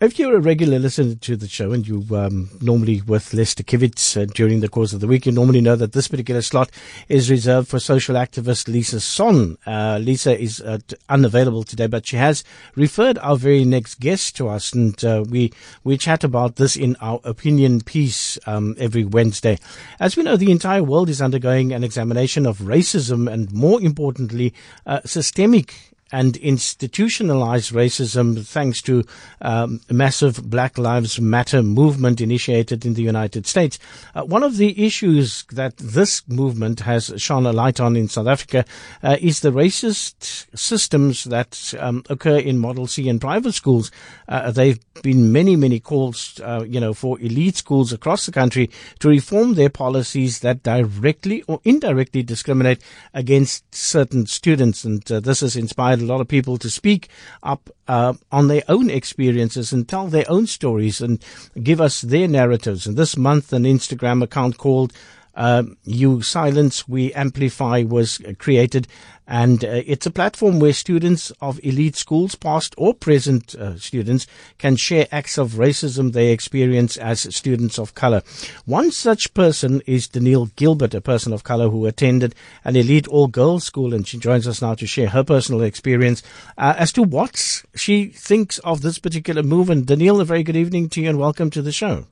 If you're a regular listener to the show and you um, normally with Lester Kiewit uh, during the course of the week, you normally know that this particular slot is reserved for social activist Lisa Sonn. Uh, Lisa is uh, unavailable today, but she has referred our very next guest to us, and uh, we we chat about this in our opinion piece um, every Wednesday. As we know, the entire world is undergoing an examination of racism and, more importantly, uh, systemic and institutionalized racism thanks to um, massive Black Lives Matter movement initiated in the United States. Uh, one of the issues that this movement has shone a light on in South Africa uh, is the racist systems that um, occur in Model C and private schools. Uh, there have been many, many calls, uh, you know, for elite schools across the country to reform their policies that directly or indirectly discriminate against certain students. And uh, this has inspired a lot of people to speak up uh, on their own experiences and tell their own stories and give us their narratives. And this month, an Instagram account called uh, You Silence, We Amplify was created. And uh, it's a platform where students of elite schools, past or present uh, students, can share acts of racism they experience as students of color. One such person is Danielle Gilbert, a person of color who attended an elite all girls school. And she joins us now to share her personal experience uh, as to what she thinks of this particular move. And Danielle, a very good evening to you and welcome to the show.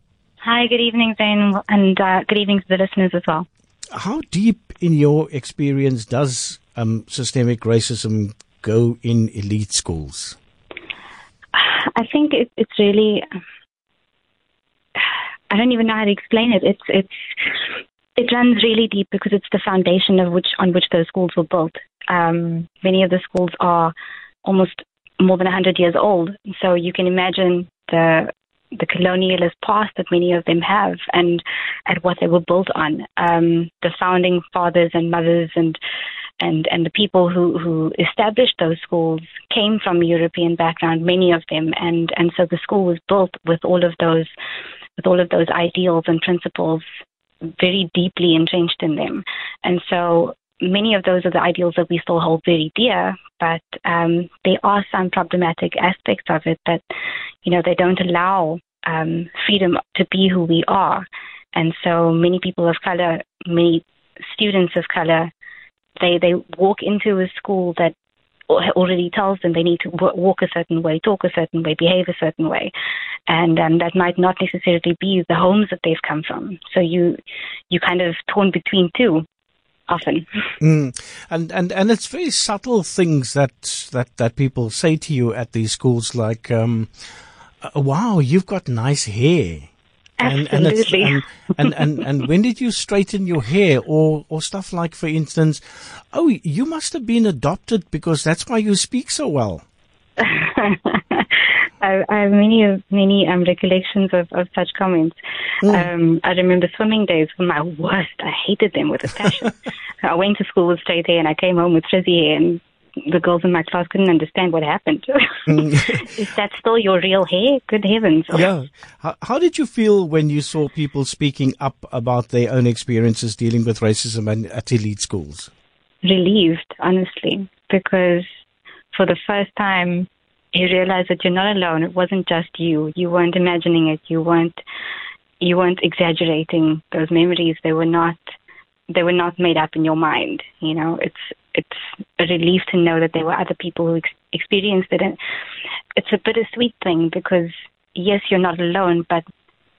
Hi, good evening, Zane, and uh, good evening to the listeners as well. How deep, in your experience, does um, systemic racism go in elite schools? I think it, it's really. I don't even know how to explain it. It's it's it runs really deep because it's the foundation of which on which those schools were built. Um, many of the schools are almost more than 100 years old, so you can imagine the the colonialist past that many of them have and at what they were built on. Um, the founding fathers and mothers and and and the people who who established those schools came from European background, many of them, and and so the school was built with all of those with all of those ideals and principles very deeply entrenched in them, and so many of those are the ideals that we still hold very dear, but um, there are some problematic aspects of it that, you know, they don't allow um, freedom to be who we are. And so many people of color, many students of color, they, they walk into a school that already tells them they need to walk a certain way, talk a certain way, behave a certain way, and um, that might not necessarily be the homes that they've come from. So you you kind of torn between two often. Mm. And, and, and it's very subtle things that, that, that people say to you at these schools like, um, uh, wow, you've got nice hair. And, Absolutely. And, and, and, and, and, when did you straighten your hair or, or stuff like, for instance, oh, you must have been adopted because that's why you speak so well. I, I have many many um, recollections of, of such comments. Mm. Um, I remember swimming days were my worst. I hated them with a passion. I went to school with straight hair, and I came home with frizzy hair, and the girls in my class couldn't understand what happened. Mm. Is that still your real hair? Good heavens! Yeah. How, how did you feel when you saw people speaking up about their own experiences dealing with racism and at elite schools? Relieved, honestly, because for the first time you realize that you're not alone. It wasn't just you. You weren't imagining it. You weren't you weren't exaggerating those memories. They were not they were not made up in your mind. You know, it's it's a relief to know that there were other people who ex- experienced it, and it's a bittersweet thing because yes, you're not alone, but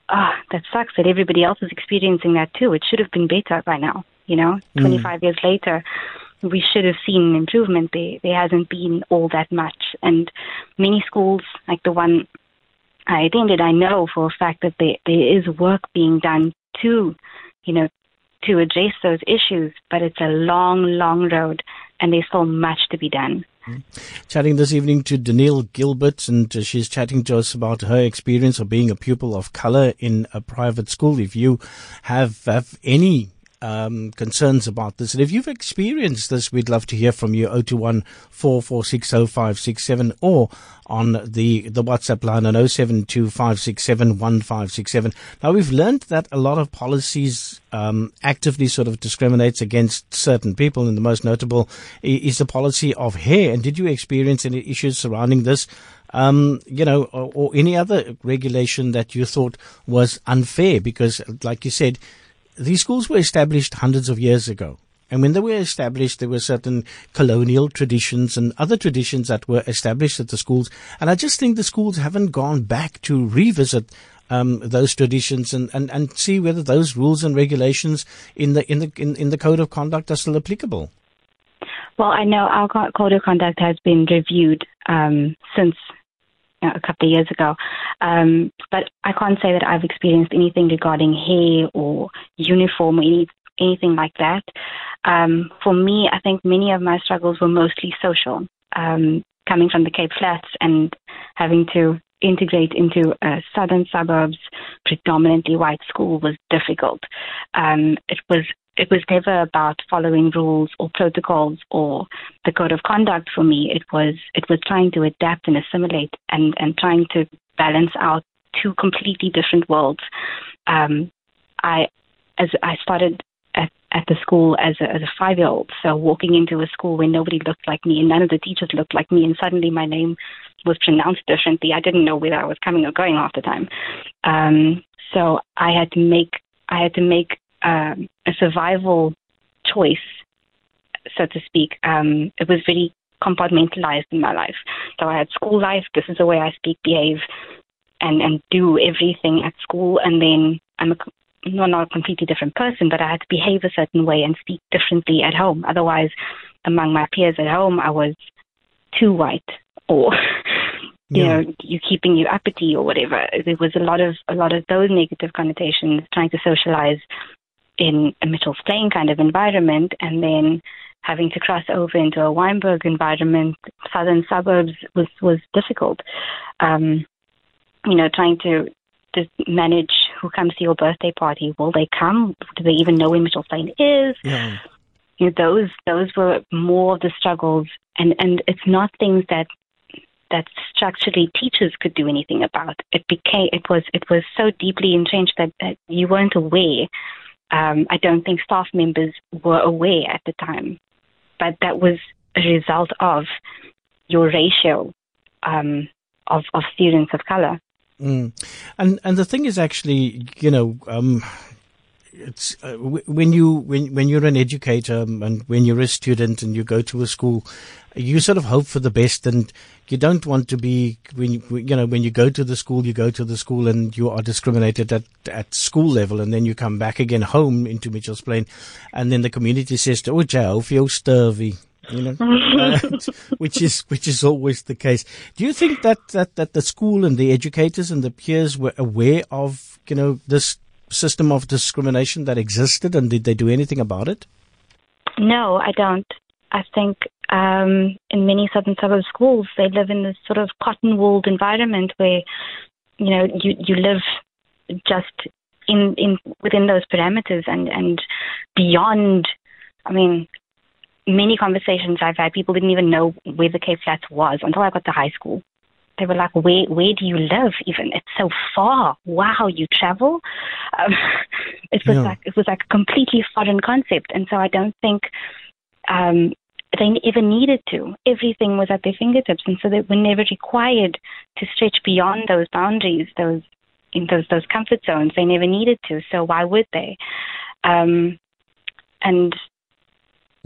ah, oh, that sucks that everybody else is experiencing that too. It should have been better by now. You know, mm. 25 years later, we should have seen an improvement. There, there hasn't been all that much. And many schools, like the one I attended, I know for a fact that there, there is work being done to, you know, to address those issues, but it's a long, long road, and there's still much to be done. Mm-hmm. Chatting this evening to Danielle Gilbert, and she's chatting to us about her experience of being a pupil of color in a private school. If you have, have any um, concerns about this. And if you've experienced this, we'd love to hear from you. 021 4460567 or on the, the WhatsApp line on 0725671567. Now, we've learned that a lot of policies um, actively sort of discriminates against certain people, and the most notable is the policy of hair. And did you experience any issues surrounding this um, you know, or, or any other regulation that you thought was unfair? Because, like you said, these schools were established hundreds of years ago. And when they were established, there were certain colonial traditions and other traditions that were established at the schools. And I just think the schools haven't gone back to revisit um, those traditions and, and, and see whether those rules and regulations in the in the in, in the code of conduct are still applicable. Well, I know our code of conduct has been reviewed um, since a couple of years ago, um, but I can't say that I've experienced anything regarding hair or uniform or any, anything like that. Um, for me, I think many of my struggles were mostly social. Um, coming from the Cape Flats and having to integrate into a southern suburbs, predominantly white school was difficult. Um, it was it was never about following rules or protocols or the code of conduct for me. It was it was trying to adapt and assimilate and and trying to balance out two completely different worlds. Um, I as I started at, at the school as a, as a five year old. So walking into a school where nobody looked like me and none of the teachers looked like me, and suddenly my name was pronounced differently. I didn't know whether I was coming or going half the time. Um, so I had to make I had to make um, a survival choice, so to speak. Um, it was very compartmentalized in my life. So I had school life. This is the way I speak, behave, and and do everything at school. And then I'm a not, not a completely different person, but I had to behave a certain way and speak differently at home. Otherwise, among my peers at home, I was too white or you yeah. know you keeping you uppity or whatever. There was a lot of a lot of those negative connotations trying to socialize in a Mitchell's Plain kind of environment, and then having to cross over into a Wynberg environment, southern suburbs was was difficult. Um, you know, trying to to manage who comes to your birthday party. Will they come? Do they even know where Mitchell's Plain is? Yeah. You know, those those were more of the struggles, and and it's not things that that structurally teachers could do anything about. It became it was it was so deeply entrenched that, that you weren't aware. Um, I don't think staff members were aware at the time, but that was a result of your ratio um, of of students of color. Mm. And and the thing is actually, you know, um, it's uh, when you when when you're an educator and when you're a student and you go to a school, you sort of hope for the best, and you don't want to be when you, you know when you go to the school, you go to the school and you are discriminated at at school level, and then you come back again home into Mitchell's Plain, and then the community says, "Oh, Joe, feel sturvy." you know, uh, which is which is always the case. Do you think that, that that the school and the educators and the peers were aware of you know this system of discrimination that existed, and did they do anything about it? No, I don't. I think um, in many southern suburb schools, they live in this sort of cotton-wooled environment where you know you you live just in in within those parameters and and beyond. I mean, many conversations I've had, people didn't even know where the Cape Flats was until I got to high school. They were like, "Where where do you live? Even it's so far. Wow, you travel." Um, it was yeah. like it was like a completely foreign concept, and so I don't think um, they even needed to. Everything was at their fingertips, and so they were never required to stretch beyond those boundaries, those in those those comfort zones. They never needed to. So why would they? Um, and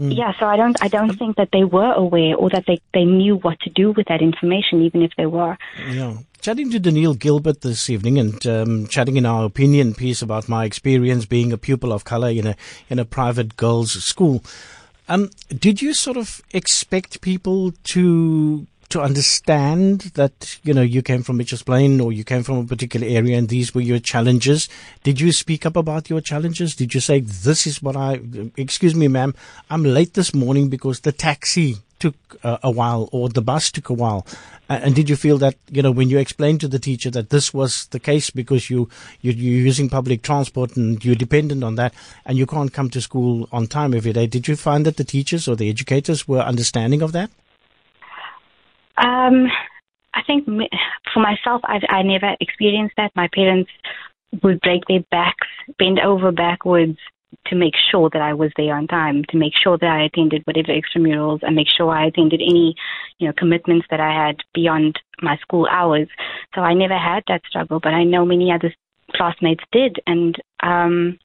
Mm. Yeah, so I don't I don't think that they were aware or that they, they knew what to do with that information, even if they were. Yeah. Chatting to Danielle Gilbert this evening and um, chatting in our opinion piece about my experience being a pupil of color in a in a private girls' school. Um, did you sort of expect people to to understand that you know you came from Mitchell's Plain or you came from a particular area and these were your challenges. Did you speak up about your challenges? Did you say this is what I? Excuse me, ma'am, I'm late this morning because the taxi took uh, a while or the bus took a while. Uh, and did you feel that you know when you explained to the teacher that this was the case because you you're, you're using public transport and you're dependent on that and you can't come to school on time every day? Did you find that the teachers or the educators were understanding of that? Um, I think me, for myself, I've, I never experienced that. My parents would break their backs, bend over backwards, to make sure that I was there on time, to make sure that I attended whatever extramurals, and make sure I attended any, you know, commitments that I had beyond my school hours. So I never had that struggle, but I know many other classmates did, and um,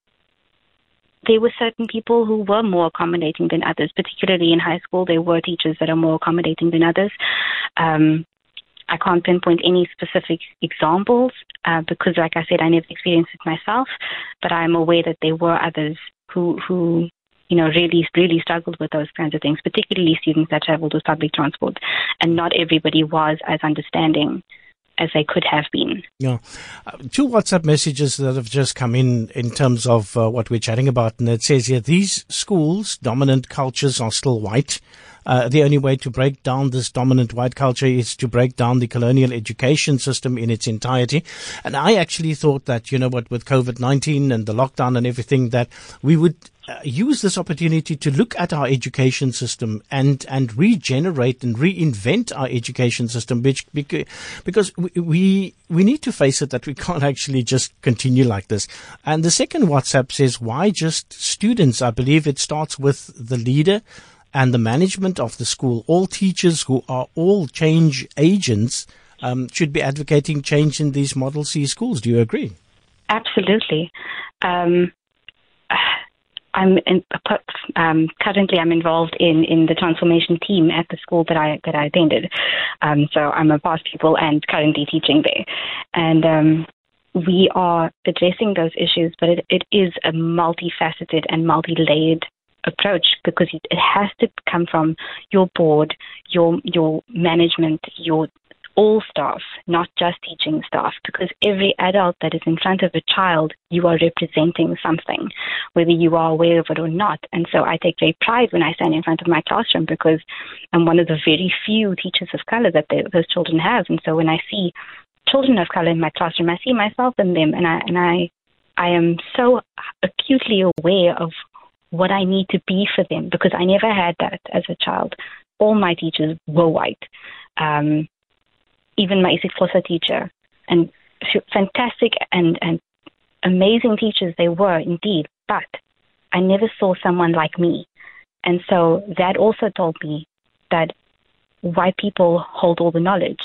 there were certain people who were more accommodating than others, particularly in high school. There were teachers that are more accommodating than others. Um, I can't pinpoint any specific examples uh, because, like I said, I never experienced it myself, but I'm aware that there were others who, who you know, really, really struggled with those kinds of things, particularly students that traveled with public transport. And not everybody was as understanding as they could have been. Yeah. Uh, two WhatsApp messages that have just come in in terms of uh, what we're chatting about. And it says here, these schools, dominant cultures are still white. Uh, the only way to break down this dominant white culture is to break down the colonial education system in its entirety. And I actually thought that, you know what, with COVID-19 and the lockdown and everything, that we would use this opportunity to look at our education system and, and regenerate and reinvent our education system, which, because we, we need to face it that we can't actually just continue like this. And the second WhatsApp says, why just students? I believe it starts with the leader and the management of the school, all teachers who are all change agents, um, should be advocating change in these Model C schools. Do you agree? Absolutely. Um, I'm in, um, currently I'm involved in, in the transformation team at the school that I that I attended. Um, so I'm a past pupil and currently teaching there, and um, we are addressing those issues. But it, it is a multifaceted and multi-layered approach because it, it has to come from your board, your your management, your all staff, not just teaching staff, because every adult that is in front of a child, you are representing something, whether you are aware of it or not. And so I take great pride when I stand in front of my classroom because I'm one of the very few teachers of color that they, those children have. And so when I see children of color in my classroom, I see myself in them, and I and I I am so acutely aware of what I need to be for them because I never had that as a child. All my teachers were white, um, even my isiXhosa teacher, and fantastic and, and amazing teachers they were indeed, but I never saw someone like me. And so that also told me that white people hold all the knowledge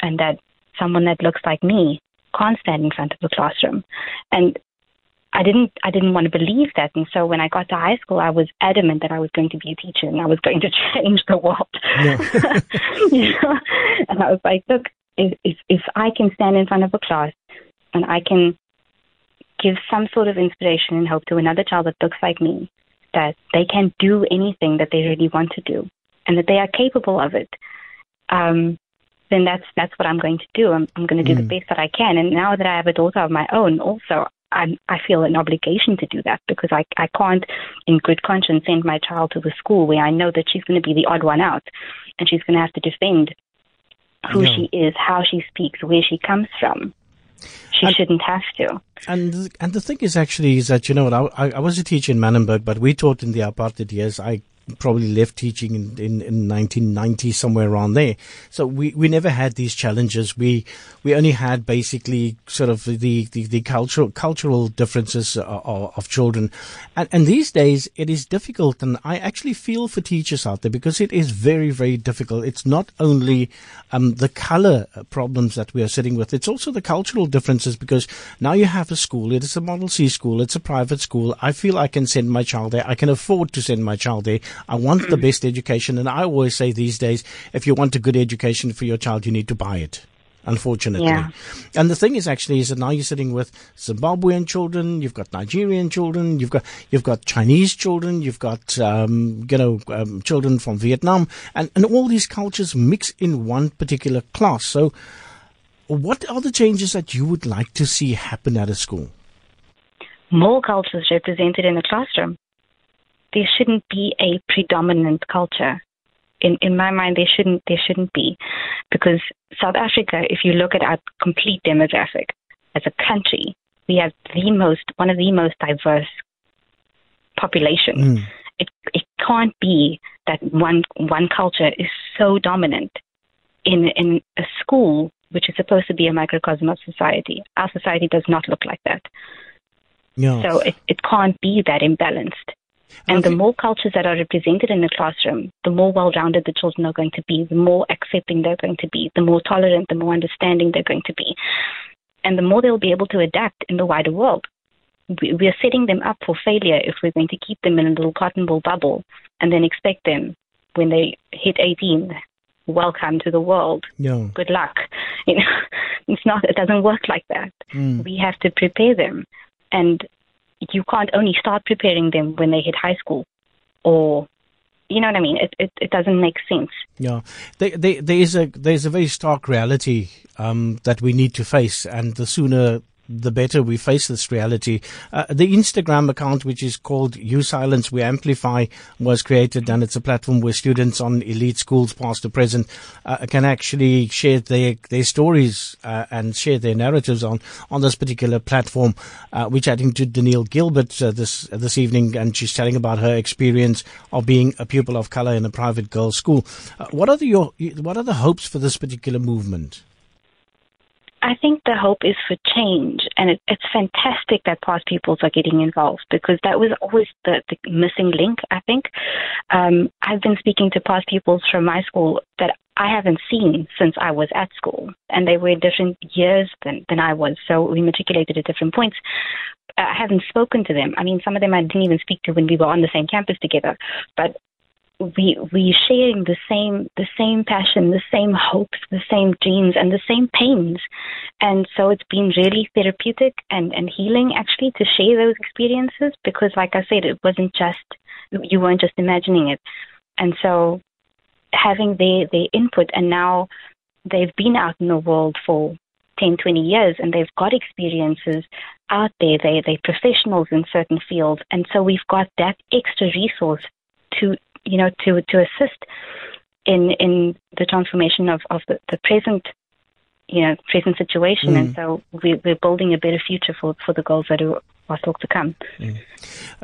and that someone that looks like me can't stand in front of a classroom. And I didn't I didn't want to believe that, and so when I got to high school, I was adamant that I was going to be a teacher and I was going to change the world. Yeah. you know? And I was like, look, if, if if I can stand in front of a class and I can give some sort of inspiration and hope to another child that looks like me, that they can do anything that they really want to do, and that they are capable of it. Um, then that's that's what I'm going to do. I'm, I'm going to do mm. the best that I can. And now that I have a daughter of my own, also I, I feel an obligation to do that because I, I can't, in good conscience, send my child to the school where I know that she's going to be the odd one out and she's going to have to defend who she is, how she speaks, where she comes from. She and, shouldn't have to. And and the thing is actually is that you know what I, I was a teacher in Manenberg, but we taught in the apartheid years. I probably left teaching in, in, in 1990, somewhere around there. So we, we never had these challenges. We, we only had basically sort of the, the, the cultural, cultural differences of, of children. And, and these days it is difficult. And I actually feel for teachers out there because it is very, very difficult. It's not only, um, the color uh, problems that we are sitting with. It's also the cultural differences because now you have a school. It is a Model C school. It's a private school. I feel I can send my child there. I can afford to send my child there. I want the best education. And I always say these days, if you want a good education for your child, you need to buy it unfortunately. Yeah. And the thing is actually is that now you're sitting with Zimbabwean children, you've got Nigerian children, you've got you've got Chinese children, you've got um, you know um, children from Vietnam, and and all these cultures mix in one particular class. So, what are the changes that you would like to see happen at a school? More cultures represented in the classroom there shouldn't be a predominant culture. In in my mind, there shouldn't there shouldn't be, because South Africa, if you look at our complete demographic as a country, we have the most one of the most diverse populations. Mm. It it can't be that one one culture is so dominant in in a school which is supposed to be a microcosm of society. Our society does not look like that. Yeah. So it, it can't be that imbalanced. And the more cultures that are represented in the classroom, the more well rounded the children are going to be, the more accepting they're going to be, the more tolerant, the more understanding they're going to be, and the more they'll be able to adapt in the wider world. We are setting them up for failure if we're going to keep them in a little cotton wool bubble and then expect them when they hit 18 welcome to the world. Yeah. Good luck. You know, it's not. It doesn't work like that. Mm. We have to prepare them, and you can't only start preparing them when they hit high school, or you know what I mean. It it, it doesn't make sense. Yeah, there, there, there is a there's a very stark reality um, that we need to face, and the sooner the better we face this reality. Uh, the Instagram account, which is called You Silence We Amplify, was created and it's a platform where students on elite schools, past to present, uh, can actually share their, their stories uh, and share their narratives on, on this particular platform. Uh, we're chatting to Danielle Gilbert uh, this, this evening and she's telling about her experience of being a pupil of color in a private girls' school. Uh, what are the, your, what are the hopes for this particular movement? I think the hope is for change, and it, it's fantastic that past pupils are getting involved because that was always the, the missing link. I think um, I've been speaking to past pupils from my school that I haven't seen since I was at school, and they were in different years than than I was, so we matriculated at different points. I haven't spoken to them. I mean, some of them I didn't even speak to when we were on the same campus together, but we we sharing the same the same passion, the same hopes, the same dreams, and the same pains. And so it's been really therapeutic and and healing actually to share those experiences because, like I said, it wasn't just you weren't just imagining it. And so having their their input, and now they've been out in the world for 10, 20 years and they've got experiences out there. They, they're professionals in certain fields. And so we've got that extra resource to you know, to to assist in in the transformation of of the, the present you know present situation mm. and so we, we're building a better future for for the girls that are, are still to come mm.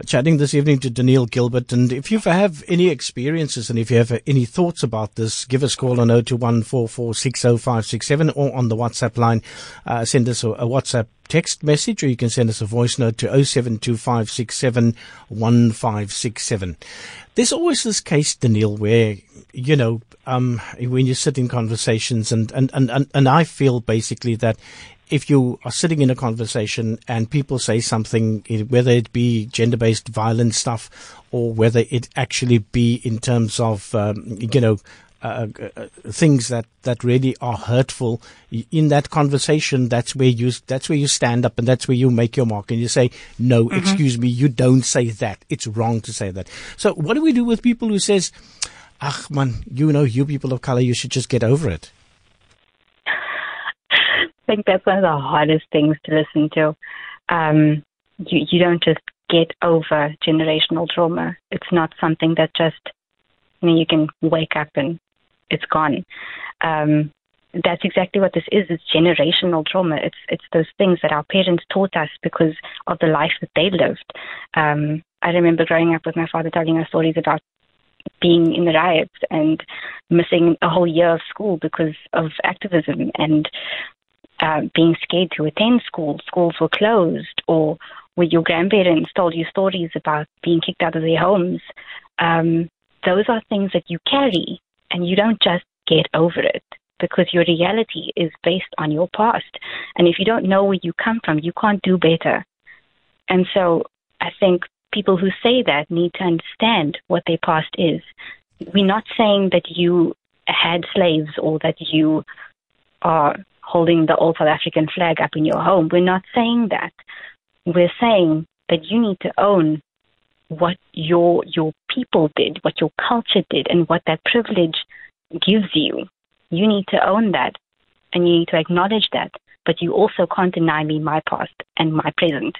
chatting this evening to Danielle Gilbert and if you have any experiences and if you have any thoughts about this give us a call on 0214460567 or on the WhatsApp line uh, send us a, a WhatsApp text message or you can send us a voice note to 0725671567. There's always this case, Danielle, where, you know, um, when you sit in conversations and, and, and, and I feel basically that if you are sitting in a conversation and people say something, whether it be gender-based violence stuff or whether it actually be in terms of, um, you know, uh, uh, things that, that really are hurtful in that conversation that's where you that's where you stand up and that's where you make your mark and you say no mm-hmm. excuse me you don't say that. It's wrong to say that. So what do we do with people who says ah man you know you people of color you should just get over it think that's one of the hardest things to listen to um, you you don't just get over generational trauma it's not something that just you know you can wake up and it's gone. Um, that's exactly what this is. It's generational trauma. It's it's those things that our parents taught us because of the life that they lived. Um, I remember growing up with my father telling us stories about being in the riots and missing a whole year of school because of activism and uh, being scared to attend school. Schools were closed, or where your grandparents told you stories about being kicked out of their homes. Um, those are things that you carry and you don't just get over it because your reality is based on your past. And if you don't know where you come from, you can't do better. And so I think people who say that need to understand what their past is. We're not saying that you had slaves or that you are holding the old South African flag up in your home. We're not saying that. We're saying that you need to own what your your people did, what your culture did, and what that privilege gives you. You need to own that, and you need to acknowledge that. But you also can't deny me my past and my present.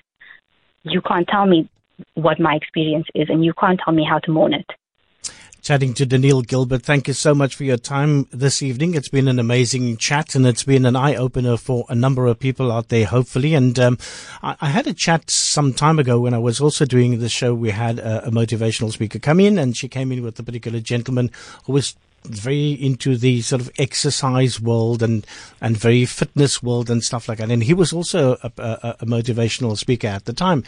You can't tell me what my experience is, and you can't tell me how to mourn it chatting to Danielle Gilbert. Thank you so much for your time this evening. It's been an amazing chat and it's been an eye opener for a number of people out there, hopefully. And um, I, I, had a chat some time ago when I was also doing the show. We had a, a motivational speaker come in and she came in with a particular gentleman who was very into the sort of exercise world and and very fitness world and stuff like that. And he was also a, a, a motivational speaker at the time.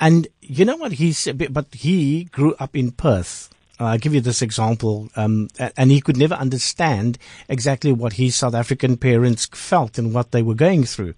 And you know what he said? But he grew up in Perth. I'll give you this example. Um, and he could never understand exactly what his South African parents felt and what they were going through.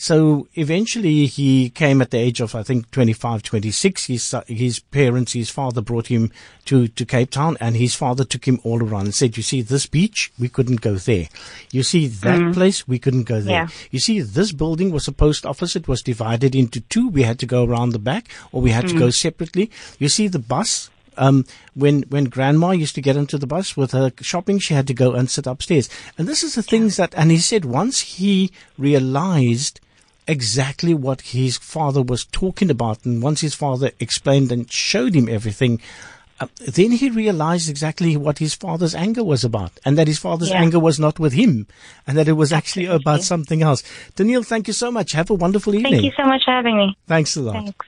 So eventually he came at the age of, I think, 25, 26. His, his parents, his father brought him to, to Cape Town and his father took him all around and said, you see this beach? We couldn't go there. You see that mm. place? We couldn't go there. Yeah. You see this building was a post office. It was divided into two. We had to go around the back or we had mm. to go mm. separately. You see the bus? Um, when when grandma used to get into the bus with her shopping, she had to go and sit upstairs. And this is the things that, and he said once he realized exactly what his father was talking about. And once his father explained and showed him everything, uh, then he realized exactly what his father's anger was about, and that his father's yeah. anger was not with him, and that it was actually about something else. Danielle, thank you so much. Have a wonderful evening. Thank you so much for having me. Thanks a lot. Thanks.